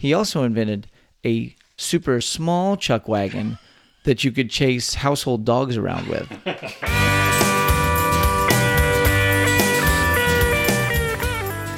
He also invented a super small chuck wagon that you could chase household dogs around with.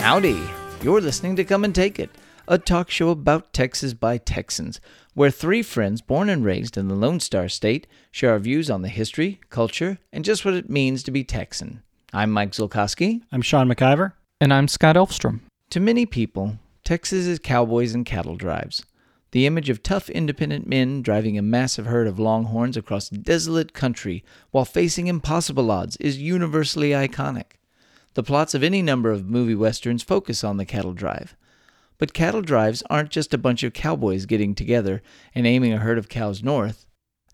Howdy. You're listening to Come and Take It, a talk show about Texas by Texans, where three friends born and raised in the Lone Star State share our views on the history, culture, and just what it means to be Texan. I'm Mike Zulkowski. I'm Sean McIver. And I'm Scott Elfstrom. To many people, Texas is cowboys and cattle drives. The image of tough, independent men driving a massive herd of longhorns across desolate country while facing impossible odds is universally iconic. The plots of any number of movie westerns focus on the cattle drive. But cattle drives aren't just a bunch of cowboys getting together and aiming a herd of cows north.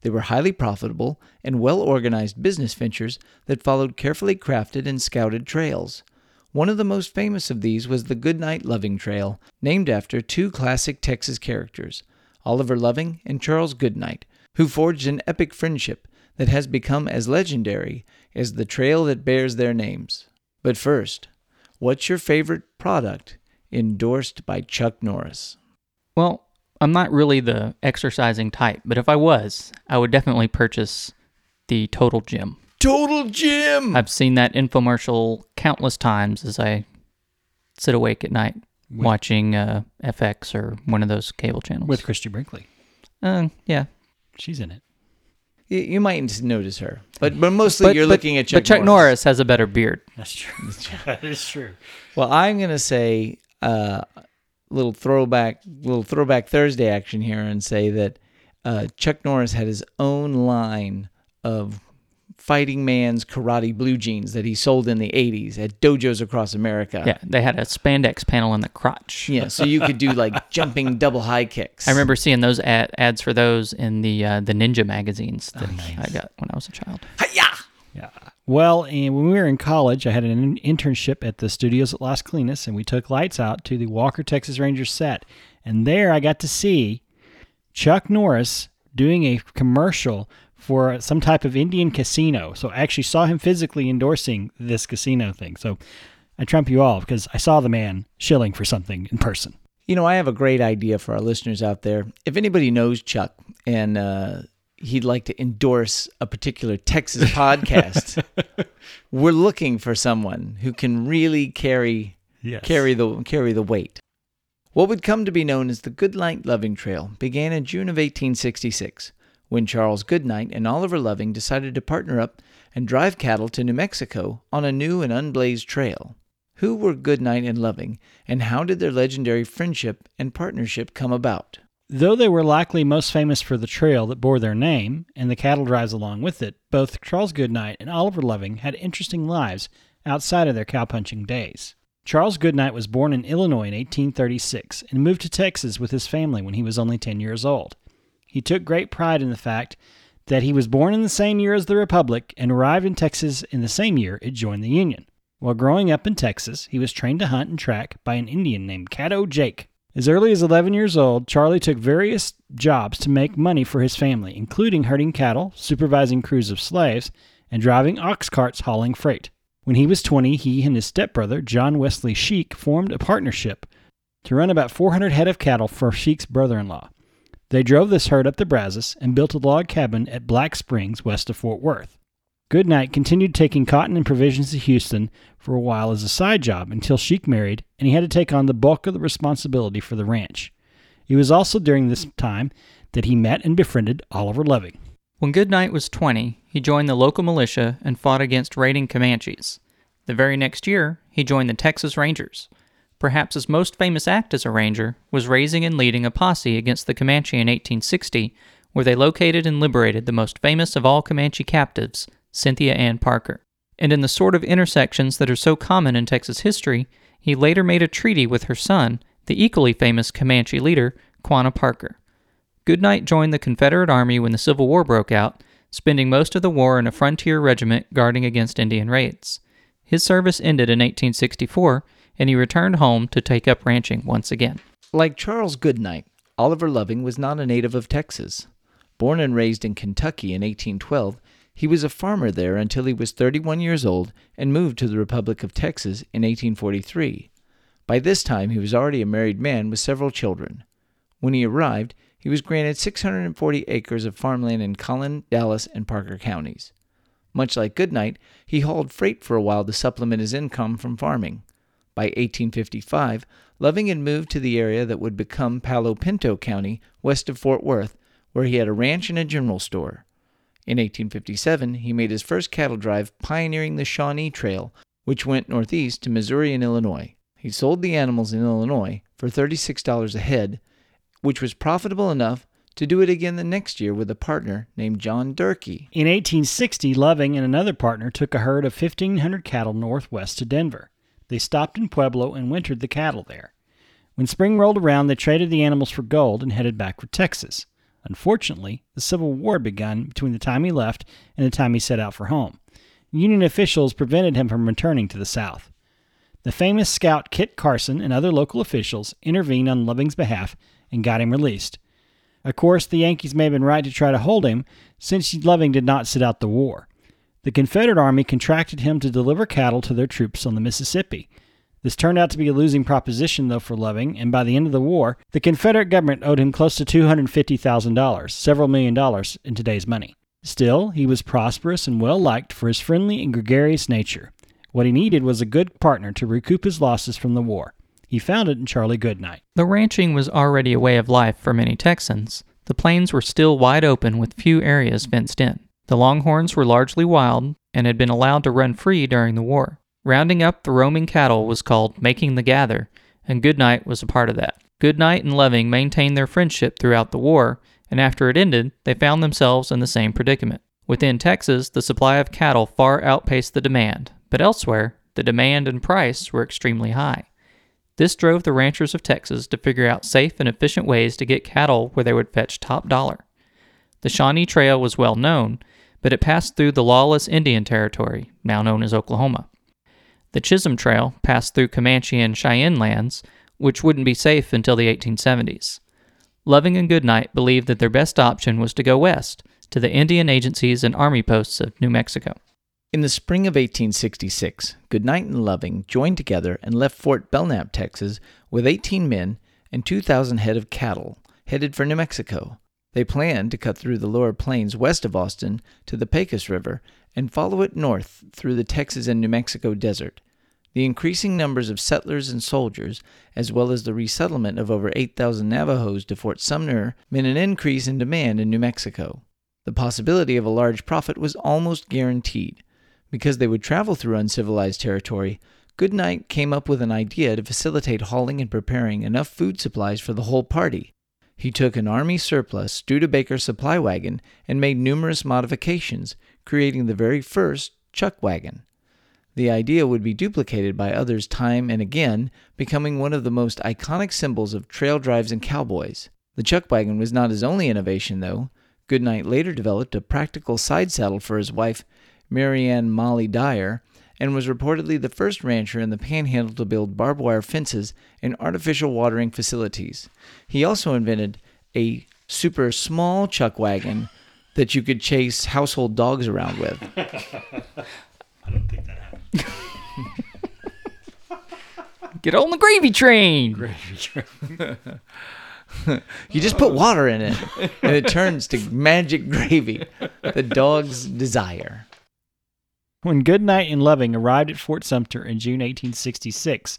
They were highly profitable and well organized business ventures that followed carefully crafted and scouted trails. One of the most famous of these was the Goodnight Loving Trail, named after two classic Texas characters, Oliver Loving and Charles Goodnight, who forged an epic friendship that has become as legendary as the trail that bears their names. But first, what's your favorite product endorsed by Chuck Norris? Well, I'm not really the exercising type, but if I was, I would definitely purchase the Total Gym. Total Gym! I've seen that infomercial countless times as I sit awake at night With- watching uh, FX or one of those cable channels. With Christie Brinkley. uh, yeah, She's in it. You, you might notice her, but but mostly but you're but- looking at Chuck. But Chuck Norris. has a better beard. That's true. that is true. Well, I'm gonna say uh, little throwback, little throwback Thursday action here, and say that uh, Chuck Norris had his own line of fighting man's karate blue jeans that he sold in the '80s at dojos across America. Yeah, they had a spandex panel in the crotch. yeah. So you could do like jumping double high kicks. I remember seeing those ad- ads for those in the uh, the Ninja magazines Oh, that I got when I was a child. Hi-ya! Yeah. Well, and when we were in college, I had an in- internship at the studios at Las Colinas, and we took lights out to the Walker Texas Rangers set. And there I got to see Chuck Norris doing a commercial for some type of Indian casino. So I actually saw him physically endorsing this casino thing. So I trump you all because I saw the man shilling for something in person. You know, I have a great idea for our listeners out there. If anybody knows Chuck and uh, he'd like to endorse a particular Texas podcast, we're looking for someone who can really carry Yes. carry the carry the weight. What would come to be known as the Goodnight Loving Trail began in June of 1866, when Charles Goodnight and Oliver Loving decided to partner up and drive cattle to New Mexico on a new and unblazed trail. Who were Goodnight and Loving, and how did their legendary friendship and partnership come about? Though they were likely most famous for the trail that bore their name and the cattle drives along with it, both Charles Goodnight and Oliver Loving had interesting lives outside of their cowpunching days. Charles Goodnight was born in Illinois in 1836 and moved to Texas with his family when he was only 10 years old. He took great pride in the fact that he was born in the same year as the Republic and arrived in Texas in the same year it joined the Union. While growing up in Texas, he was trained to hunt and track by an Indian named Caddo Jake. As early as 11 years old, Charlie took various jobs to make money for his family, including herding cattle, supervising crews of slaves, and driving ox carts hauling freight. When he was 20, he and his stepbrother, John Wesley Sheek, formed a partnership to run about 400 head of cattle for Sheek's brother in law. They drove this herd up the Brazos and built a log cabin at Black Springs, west of Fort Worth. Goodnight continued taking cotton and provisions to Houston for a while as a side job until Sheek married and he had to take on the bulk of the responsibility for the ranch. It was also during this time that he met and befriended Oliver Loving. When Goodnight was 20, he joined the local militia and fought against raiding Comanches. The very next year, he joined the Texas Rangers. Perhaps his most famous act as a Ranger was raising and leading a posse against the Comanche in 1860, where they located and liberated the most famous of all Comanche captives, Cynthia Ann Parker. And in the sort of intersections that are so common in Texas history, he later made a treaty with her son, the equally famous Comanche leader, Quanah Parker. Goodnight joined the Confederate Army when the Civil War broke out, spending most of the war in a frontier regiment guarding against Indian raids. His service ended in 1864, and he returned home to take up ranching once again. Like Charles Goodnight, Oliver Loving was not a native of Texas. Born and raised in Kentucky in 1812, he was a farmer there until he was 31 years old and moved to the Republic of Texas in 1843. By this time, he was already a married man with several children. When he arrived, he was granted 640 acres of farmland in Collin, Dallas, and Parker counties. Much like Goodnight, he hauled freight for a while to supplement his income from farming. By 1855, Loving had moved to the area that would become Palo Pinto County, west of Fort Worth, where he had a ranch and a general store. In 1857, he made his first cattle drive pioneering the Shawnee Trail, which went northeast to Missouri and Illinois. He sold the animals in Illinois for $36 a head, which was profitable enough to do it again the next year with a partner named John Durkee. In 1860, Loving and another partner took a herd of 1,500 cattle northwest to Denver. They stopped in Pueblo and wintered the cattle there. When spring rolled around, they traded the animals for gold and headed back for Texas. Unfortunately, the Civil War had begun between the time he left and the time he set out for home. Union officials prevented him from returning to the South. The famous scout Kit Carson and other local officials intervened on Loving's behalf and got him released. Of course, the Yankees may have been right to try to hold him, since Loving did not sit out the war. The Confederate Army contracted him to deliver cattle to their troops on the Mississippi. This turned out to be a losing proposition, though, for Loving, and by the end of the war, the Confederate government owed him close to $250,000, several million dollars in today's money. Still, he was prosperous and well liked for his friendly and gregarious nature. What he needed was a good partner to recoup his losses from the war. He found it in Charlie Goodnight. Though ranching was already a way of life for many Texans, the plains were still wide open with few areas fenced in. The Longhorns were largely wild and had been allowed to run free during the war. Rounding up the roaming cattle was called making the gather, and Goodnight was a part of that. Goodnight and Loving maintained their friendship throughout the war, and after it ended, they found themselves in the same predicament. Within Texas, the supply of cattle far outpaced the demand, but elsewhere, the demand and price were extremely high. This drove the ranchers of Texas to figure out safe and efficient ways to get cattle where they would fetch top dollar. The Shawnee Trail was well known, but it passed through the lawless Indian Territory, now known as Oklahoma. The Chisholm Trail passed through Comanche and Cheyenne lands, which wouldn't be safe until the 1870s. Loving and Goodnight believed that their best option was to go west, to the Indian agencies and army posts of New Mexico. In the spring of 1866, Goodnight and Loving joined together and left Fort Belknap, Texas, with 18 men and 2,000 head of cattle, headed for New Mexico. They planned to cut through the lower plains west of Austin to the Pecos River and follow it north through the Texas and New Mexico desert. The increasing numbers of settlers and soldiers, as well as the resettlement of over 8,000 Navajos to Fort Sumner, meant an increase in demand in New Mexico. The possibility of a large profit was almost guaranteed. Because they would travel through uncivilized territory, Goodnight came up with an idea to facilitate hauling and preparing enough food supplies for the whole party. He took an army surplus Studebaker supply wagon and made numerous modifications, creating the very first chuck wagon. The idea would be duplicated by others time and again, becoming one of the most iconic symbols of trail drives and cowboys. The chuck wagon was not his only innovation, though. Goodnight later developed a practical side saddle for his wife, Marianne Molly Dyer, and was reportedly the first rancher in the panhandle to build barbed wire fences and artificial watering facilities. He also invented a super small chuck wagon that you could chase household dogs around with. I don't think that happened. Get on the gravy train! Gravy train. You just put water in it, and it turns to magic gravy, the dog's desire. When Goodnight and Loving arrived at Fort Sumner in June 1866,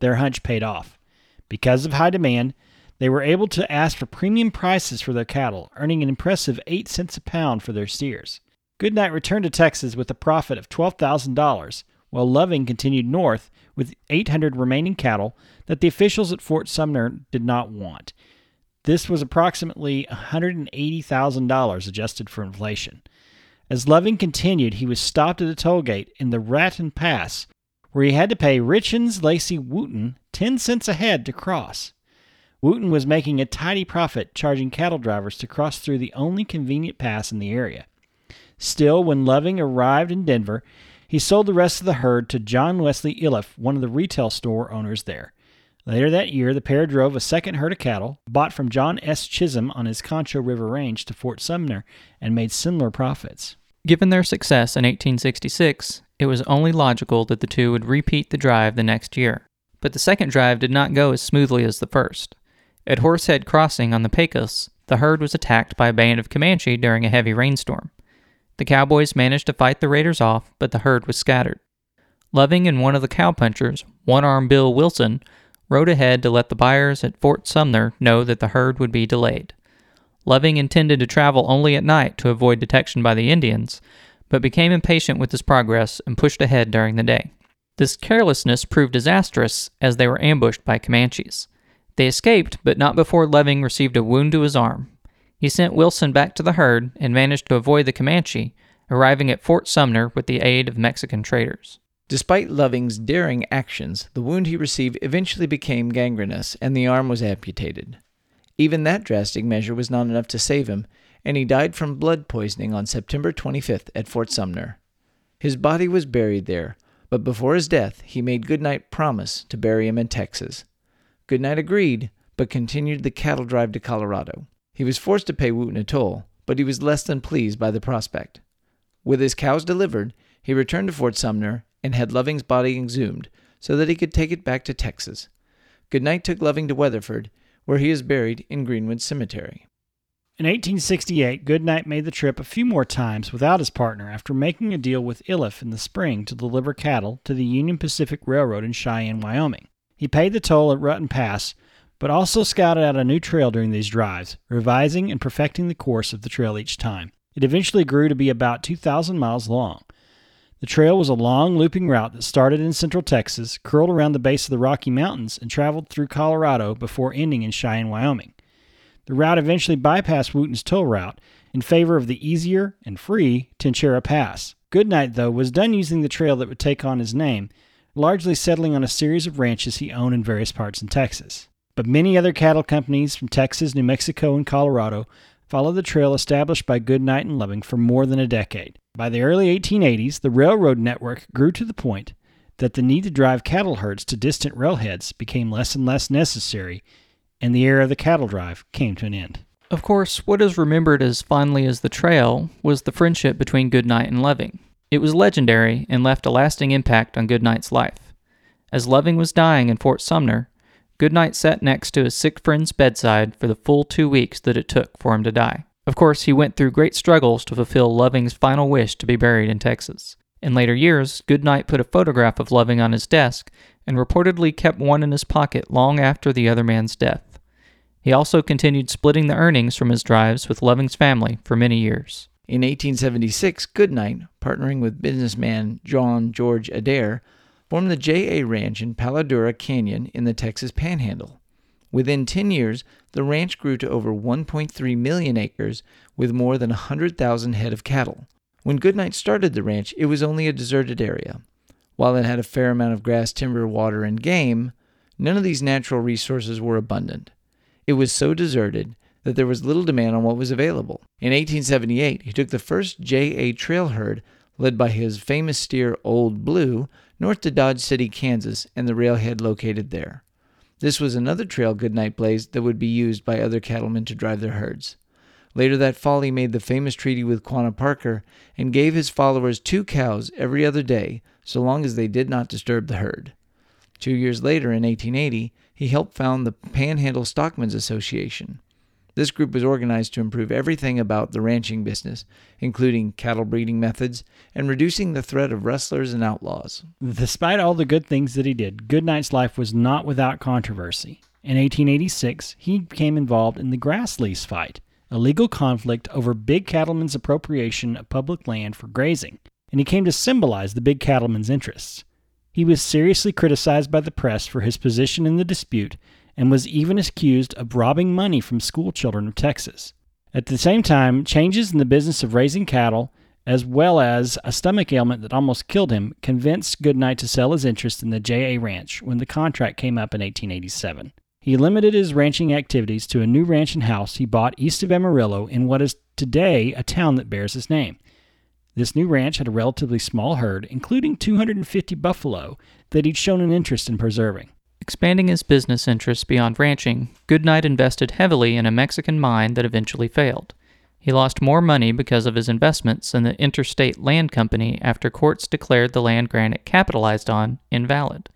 their hunch paid off. Because of high demand, they were able to ask for premium prices for their cattle, earning an impressive 8 cents a pound for their steers. Goodnight returned to Texas with a profit of $12,000, while Loving continued north with 800 remaining cattle that the officials at Fort Sumner did not want. This was approximately $180,000 adjusted for inflation. As Loving continued, he was stopped at a toll gate in the Raton Pass, where he had to pay Richens Lacy Wootton 10 cents a head to cross. Wootton was making a tidy profit charging cattle drivers to cross through the only convenient pass in the area. Still, when Loving arrived in Denver, he sold the rest of the herd to John Wesley Iliff, one of the retail store owners there. Later that year, the pair drove a second herd of cattle, bought from John S. Chisum on his Concho River Range to Fort Sumner, and made similar profits. Given their success in 1866, it was only logical that the two would repeat the drive the next year. But the second drive did not go as smoothly as the first. At Horsehead Crossing on the Pecos, the herd was attacked by a band of Comanche during a heavy rainstorm. The cowboys managed to fight the raiders off, but the herd was scattered. Loving and one of the cowpunchers, One Arm Bill Wilson, rode ahead to let the buyers at Fort Sumner know that the herd would be delayed. Loving intended to travel only at night to avoid detection by the Indians, but became impatient with his progress and pushed ahead during the day. This carelessness proved disastrous as they were ambushed by Comanches. They escaped, but not before Loving received a wound to his arm. He sent Wilson back to the herd and managed to avoid the Comanche, arriving at Fort Sumner with the aid of Mexican traders. Despite Loving's daring actions, the wound he received eventually became gangrenous and the arm was amputated. Even that drastic measure was not enough to save him, and he died from blood poisoning on September 25th at Fort Sumner. His body was buried there, but before his death, he made Goodnight promise to bury him in Texas. Goodnight agreed, but continued the cattle drive to Colorado. He was forced to pay Wootton a toll, but he was less than pleased by the prospect. With his cows delivered, he returned to Fort Sumner and had Loving's body exhumed so that he could take it back to Texas. Goodnight took Loving to Weatherford, where he is buried in Greenwood Cemetery. In 1868, Goodnight made the trip a few more times without his partner after making a deal with Iliff in the spring to deliver cattle to the Union Pacific Railroad in Cheyenne, Wyoming. He paid the toll at Raton Pass, but also scouted out a new trail during these drives, revising and perfecting the course of the trail each time. It eventually grew to be about 2,000 miles long. The trail was a long, looping route that started in central Texas, curled around the base of the Rocky Mountains, and traveled through Colorado before ending in Cheyenne, Wyoming. The route eventually bypassed Wootton's toll route in favor of the easier and free Trinchera Pass. Goodnight, though, was done using the trail that would take on his name, largely settling on a series of ranches he owned in various parts in Texas. But many other cattle companies from Texas, New Mexico, and Colorado followed the trail established by Goodnight and Loving for more than a decade. By the early 1880s, the railroad network grew to the point that the need to drive cattle herds to distant railheads became less and less necessary and the era of the cattle drive came to an end. Of course, what is remembered as fondly as the trail was the friendship between Goodnight and Loving. It was legendary and left a lasting impact on Goodnight's life. As Loving was dying in Fort Sumner, Goodnight sat next to his sick friend's bedside for the full two weeks that it took for him to die. Of course, he went through great struggles to fulfill Loving's final wish to be buried in Texas. In later years, Goodnight put a photograph of Loving on his desk and reportedly kept one in his pocket long after the other man's death. He also continued splitting the earnings from his drives with Loving's family for many years. In 1876, Goodnight, partnering with businessman John George Adair, formed the J.A. Ranch in Palo Duro Canyon in the Texas Panhandle. Within 10 years, the ranch grew to over 1.3 million acres with more than 100,000 head of cattle. When Goodnight started the ranch, it was only a deserted area. While it had a fair amount of grass, timber, water, and game, none of these natural resources were abundant. It was so deserted that there was little demand on what was available. In 1878, he took the first J.A. trail herd, led by his famous steer Old Blue, north to Dodge City, Kansas, and the railhead located there. This was another trail Goodnight blazed that would be used by other cattlemen to drive their herds. Later that fall, he made the famous treaty with Quanah Parker and gave his followers two cows every other day, so long as they did not disturb the herd. Two years later, in 1880, he helped found the Panhandle Stockmen's Association. This group was organized to improve everything about the ranching business, including cattle breeding methods and reducing the threat of rustlers and outlaws. Despite all the good things that he did, Goodnight's life was not without controversy. In 1886, he became involved in the grass lease fight, a legal conflict over big cattlemen's appropriation of public land for grazing, and he came to symbolize the big cattlemen's interests. He was seriously criticized by the press for his position in the dispute and was even accused of robbing money from school children of Texas. At the same time, changes in the business of raising cattle, as well as a stomach ailment that almost killed him, convinced Goodnight to sell his interest in the J.A. Ranch when the contract came up in 1887. He limited his ranching activities to a new ranch and house he bought east of Amarillo in what is today a town that bears his name. This new ranch had a relatively small herd, including 250 buffalo, that he'd shown an interest in preserving. Expanding his business interests beyond ranching, Goodnight invested heavily in a Mexican mine that eventually failed. He lost more money because of his investments in the Interstate Land Company after courts declared the land grant it capitalized on invalid.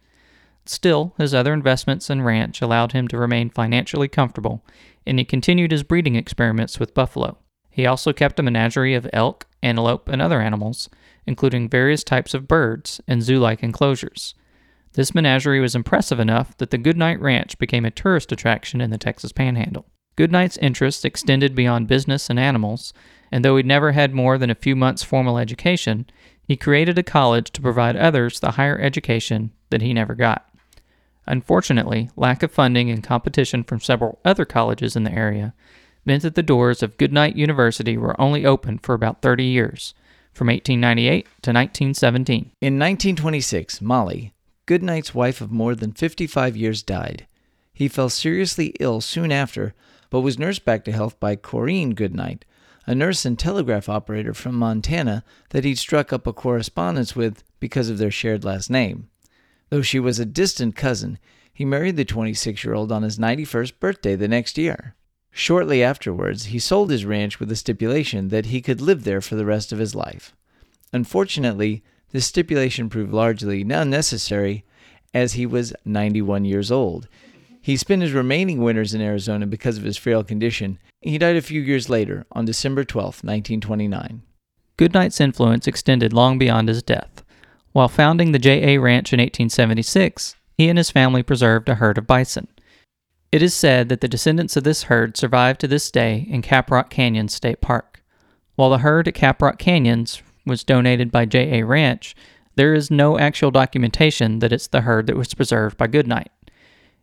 Still, his other investments and ranch allowed him to remain financially comfortable, and he continued his breeding experiments with buffalo. He also kept a menagerie of elk, antelope, and other animals, including various types of birds and zoo like enclosures. This menagerie was impressive enough that the Goodnight Ranch became a tourist attraction in the Texas Panhandle. Goodnight's interests extended beyond business and animals, and though he'd never had more than a few months' formal education, he created a college to provide others the higher education that he never got. Unfortunately, lack of funding and competition from several other colleges in the area meant that the doors of Goodnight University were only open for about 30 years, from 1898 to 1917. In 1926, Molly, Goodnight's wife of more than 55 years, died. He fell seriously ill soon after, but was nursed back to health by Corinne Goodnight, a nurse and telegraph operator from Montana that he'd struck up a correspondence with because of their shared last name. Though she was a distant cousin, he married the 26 year old on his 91st birthday the next year. Shortly afterwards, he sold his ranch with the stipulation that he could live there for the rest of his life. Unfortunately, this stipulation proved largely unnecessary as he was 91 years old. He spent his remaining winters in Arizona because of his frail condition. He died a few years later, on December 12, 1929. Goodnight's influence extended long beyond his death. While founding the J.A. Ranch in 1876, he and his family preserved a herd of bison. It is said that the descendants of this herd survive to this day in Caprock Canyon State Park. While the herd at Caprock Canyons was donated by J.A. Ranch, there is no actual documentation that it's the herd that was preserved by Goodnight.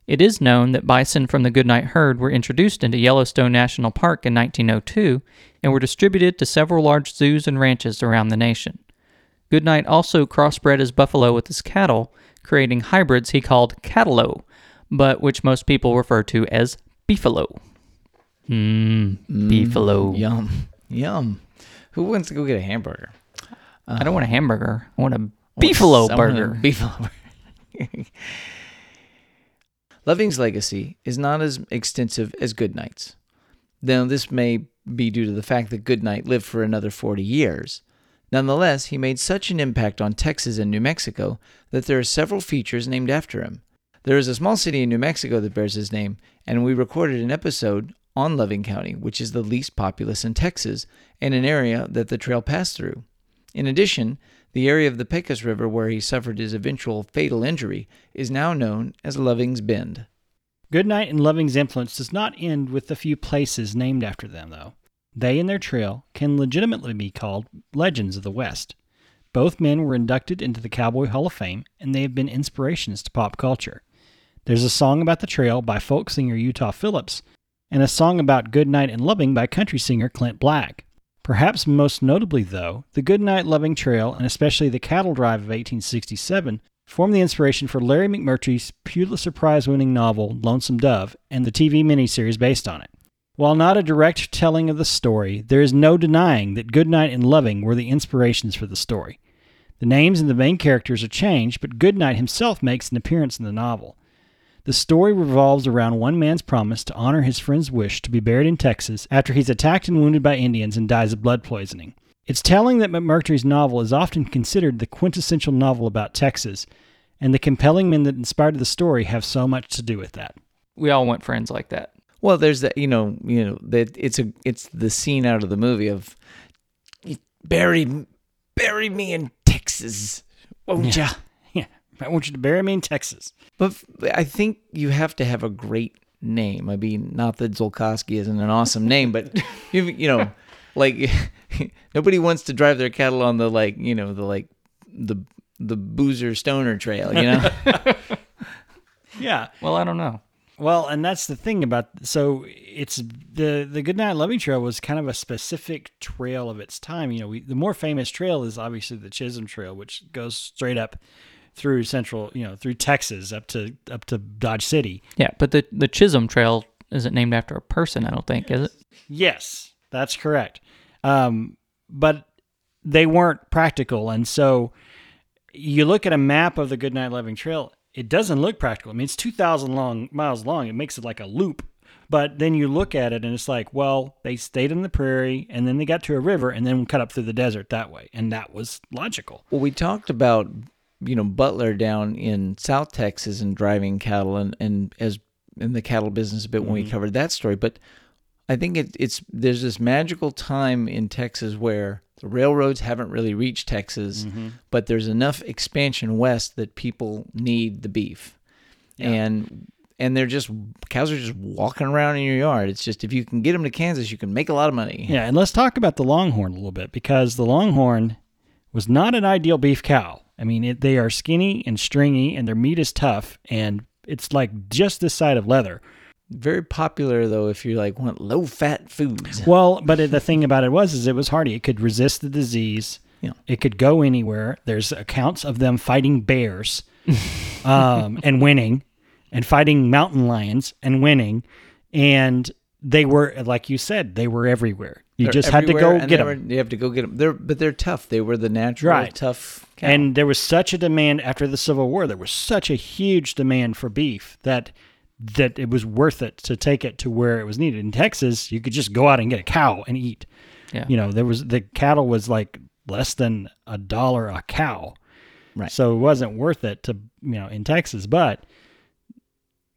It is known that bison from the Goodnight herd were introduced into Yellowstone National Park in 1902 and were distributed to several large zoos and ranches around the nation. Goodnight also crossbred his buffalo with his cattle, creating hybrids he called catalo, but which most people refer to as beefalo. Mmm, beefalo. Yum. Yum. Who wants to go get a hamburger? I don't want a hamburger. I want a beefalo burger. Beefalo burger. Loving's legacy is not as extensive as Goodnight's. Now, this may be due to the fact that Goodnight lived for another 40 years. Nonetheless, he made such an impact on Texas and New Mexico that there are several features named after him. There is a small city in New Mexico that bears his name, and we recorded an episode on Loving County, which is the least populous in Texas and an area that the trail passed through. In addition, the area of the Pecos River where he suffered his eventual fatal injury is now known as Loving's Bend. Goodnight and Loving's influence does not end with the few places named after them, though. They and their trail can legitimately be called legends of the West. Both men were inducted into the Cowboy Hall of Fame, and they have been inspirations to pop culture. There's a song about the trail by folk singer Utah Phillips, and a song about Goodnight and Loving by country singer Clint Black. Perhaps most notably, though, the Goodnight Loving Trail, and especially the Cattle Drive of 1867, formed the inspiration for Larry McMurtry's Pulitzer Prize winning novel Lonesome Dove and the TV miniseries based on it. While not a direct telling of the story, there is no denying that Goodnight and Loving were the inspirations for the story. The names and the main characters are changed, but Goodnight himself makes an appearance in the novel. The story revolves around one man's promise to honor his friend's wish to be buried in Texas after he's attacked and wounded by Indians and dies of blood poisoning. It's telling that McMurtry's novel is often considered the quintessential novel about Texas, and the compelling men that inspired the story have so much to do with that. We all want friends like that. Well, there's that you know, you know that it's a it's the scene out of the movie of bury bury me in Texas, won't ya? Yeah, I want you to bury me in Texas. But I think you have to have a great name. I mean, not that Zolkowski isn't an awesome name, but you you know, like nobody wants to drive their cattle on the like you know the like the the boozer stoner trail, you know. Yeah. Well, I don't know. Well, and that's the thing about so it's the the Goodnight Loving Trail was kind of a specific trail of its time. You know, we, the more famous trail is obviously the Chisholm Trail, which goes straight up through central, you know, through Texas up to up to Dodge City. Yeah, but the the Chisholm Trail isn't named after a person. I don't think is it. Yes, that's correct. Um, but they weren't practical, and so you look at a map of the Goodnight Loving Trail. It doesn't look practical. I mean, it's two thousand long miles long. It makes it like a loop. But then you look at it, and it's like, well, they stayed in the prairie, and then they got to a river, and then cut up through the desert that way, and that was logical. Well, we talked about you know Butler down in South Texas and driving cattle and and as in the cattle business a bit when we mm-hmm. covered that story. But I think it, it's there's this magical time in Texas where the railroads haven't really reached Texas, mm-hmm. but there's enough expansion west that people need the beef, and and they're just cows are just walking around in your yard. It's just if you can get them to Kansas, you can make a lot of money. Yeah, and let's talk about the Longhorn a little bit because the Longhorn was not an ideal beef cow. I mean, it, they are skinny and stringy, and their meat is tough, and it's like just this side of leather. Very popular though if you like want low fat foods. Well, but it, the thing about it was, is it was hardy. It could resist the disease. Yeah. It could go anywhere. There's accounts of them fighting bears, um, and winning, and fighting mountain lions and winning, and they were like you said, they were everywhere. You They're just had to go get them. were- You have to go get them. They're but they're tough. They were the natural Right. tough. Cow. And there was such a demand after the Civil War. There was such a huge demand for beef that that it was worth it to take it to where it was needed. In Texas, you could just go out and get a cow and eat. Yeah. You know, there was the cattle was like less than a dollar a cow. Right. So it wasn't worth it to you know in Texas, but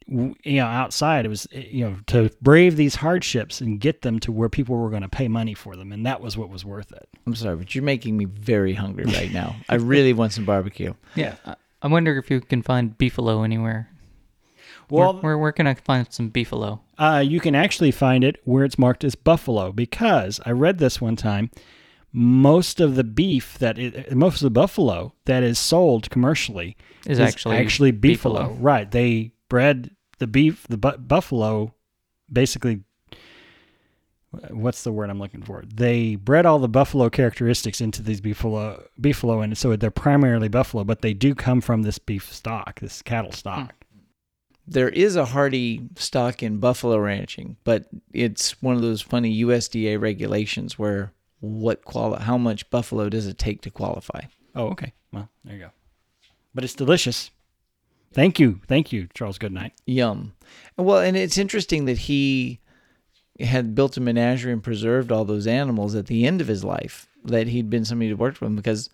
you know outside it was eh, you know to brave these hardships and get them to where people were going to pay money for them, and that was what was worth it. I'm sorry, but you're making me very hungry right now. I really want some barbecue. Yeah. I- I wonder if you can find beefalo anywhere. Well, where, where, where can I find some beefalo? Uh, you can actually find it where it's marked as buffalo because I read this one time. Most of the beef that i most of the buffalo that is sold commercially Is actually actually beefalo. beefalo. Right? They bred the beef, the bu- buffalo, basically. What's the word I'm looking for? They bred all the buffalo characteristics into these beefalo, beefalo, and so they're primarily buffalo, but they do come from this beef stock, this cattle hmm. stock. There is a hardy stock in buffalo ranching, but it's one of those funny USDA regulations where what quali- how much buffalo does it take to qualify? Oh, okay. Well, there you go. But it's delicious. Thank you. Thank you, Charles Goodnight. Yum. Well, and it's interesting that he had built a menagerie and preserved all those animals at the end of his life. That he'd been somebody who worked with him because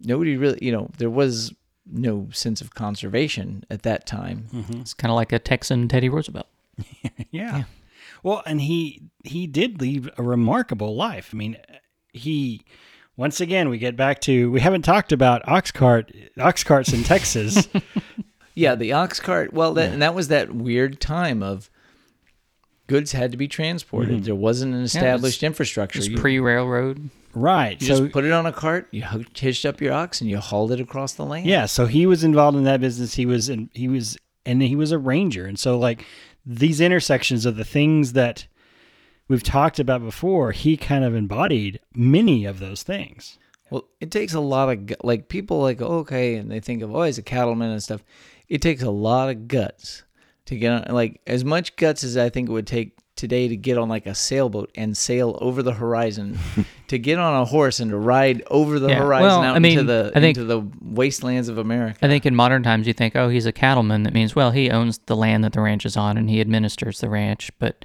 nobody really, you know, there was no sense of conservation at that time. Mm-hmm. It's kind of like a Texan Teddy Roosevelt. Yeah. Well, and he he did leave a remarkable life. I mean, he once again we get back to we haven't talked about ox cart ox carts in Texas. Yeah, the ox cart. Well, that and that was that weird time of goods had to be transported. Mm-hmm. There wasn't an established infrastructure. It's You, pre railroad. right. you so just put it on a cart, you hitched up your ox, and you hauled it across the land. Yeah, so he was involved in that business. He was in, he was and he was a ranger. And so like these intersections of the things that we've talked about before, he kind of embodied many of those things. Well, it takes a lot of like people like okay, and they think of oh, he's a cattleman and stuff. It takes a lot of guts to get on. Like as much guts as I think it would take today to get on like a sailboat and sail over the horizon, to get on a horse and to ride over the Yeah, horizon well, out I mean, into the I think- into the wastelands of America. I think in modern times you think, oh, he's a cattleman. That means, well, he owns the land that the ranch is on and he administers the ranch. But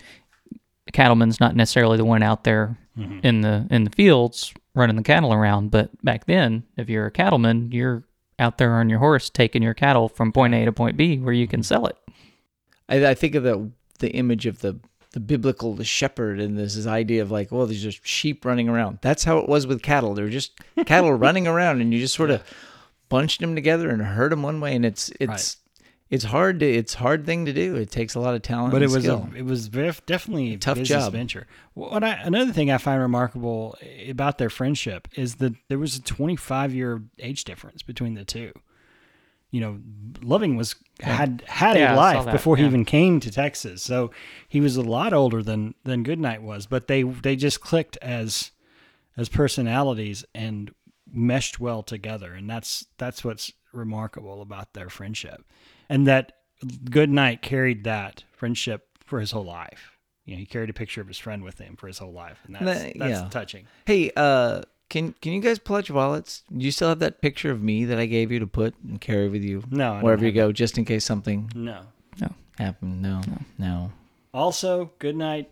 a cattleman's not necessarily the one out there mm-hmm. in the in the fields running the cattle around. But back then, if you're a cattleman, you're out there on your horse taking your cattle from point A to point B where you can sell it. I, I think of the the image of the the biblical the shepherd and this, this idea of like, well, there's just sheep running around. That's how it was with cattle. They were just cattle running around, and you just sort of bunched them together and herd them one way. And it's it's it's hard to it's hard thing to do. It takes a lot of talent. but and it was a, it was vef- definitely a Tough business job. venture. What I, another thing I find remarkable about their friendship is that there was a 25 year age difference between the two. You know, Loving was had had Yeah, I a saw life that, before he even came to Texas, so he was a lot older than than Goodnight was. But they they just clicked as as personalities and meshed well together, and that's that's what's remarkable about their friendship, and that good Goodnight carried that friendship for his whole life. You know, he carried a picture of his friend with him for his whole life, and that's That- that's yeah. touching. Hey, uh, can can you guys pull out your wallets? Do you still have that picture of me that I gave you to put and carry with you No, I wherever you have go, just in case something No. No happened? No, no. Also, Goodnight,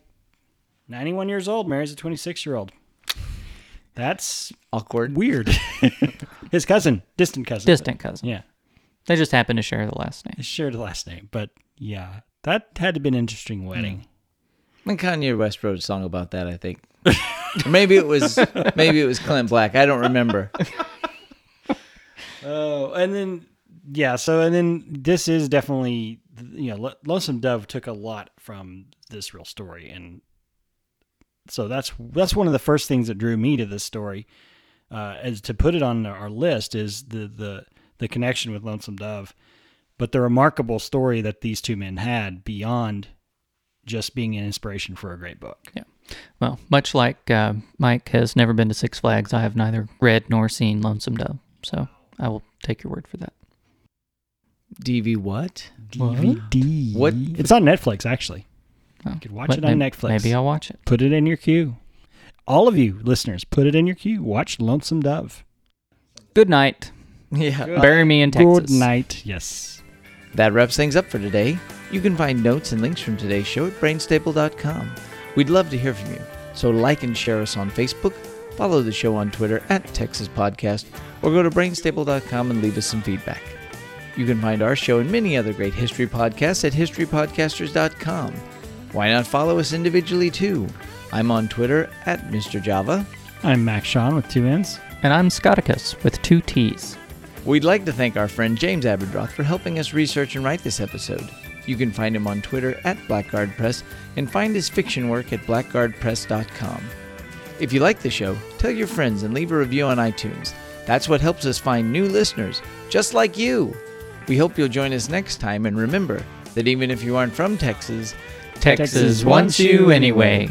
ninety-one years old, marries a twenty-six year old. That's Awkward. weird. His cousin, distant cousin. Distant cousin. Yeah. They just happened to share the last name. They shared the last name, but yeah, that had to be an interesting wedding. And Kanye West wrote a song about that, I think. Maybe it was maybe it was Clint Black. I don't remember. Oh, and then yeah, so and then this is definitely you know Lonesome Dove took a lot from this real story, and so that's that's one of the first things that drew me to this story. Uh, as to put it on our list is the the the connection with Lonesome Dove, but the remarkable story that these two men had beyond just being an inspiration for a great book. Yeah. Well, much like uh, Mike has never been to Six Flags, I have neither read nor seen Lonesome Dove. So I will take your word for that. DV what? DVD. What? It's on Netflix actually. Oh, You could watch it on may- Netflix. Maybe I'll watch it. Put it in your queue. All of you listeners, put it in your queue. Watch Lonesome Dove. Good night. Yeah. Bury me in Texas. Good night. Yes. That wraps things up for today. You can find notes and links from today's show at brainstable.com. We'd love to hear from you, so like and share us on Facebook, follow the show on Twitter at Texas Podcast, or go to brainstable.com and leave us some feedback. You can find our show and many other great history podcasts at historypodcasters.com. Why not follow us individually too? I'm on Twitter at Mr. Java. I'm Max Sean with two N's. And I'm Scotticus with two T's. We'd like to thank our friend James Aberdroth for helping us research and write this episode. You can find him on Twitter at Blackguard Press and find his fiction work at blackguardpress.com. If you like the show, tell your friends and leave a review on iTunes. That's what helps us find new listeners, just like you. We hope you'll join us next time and remember that even if you aren't from Texas, Texas wants you anyway.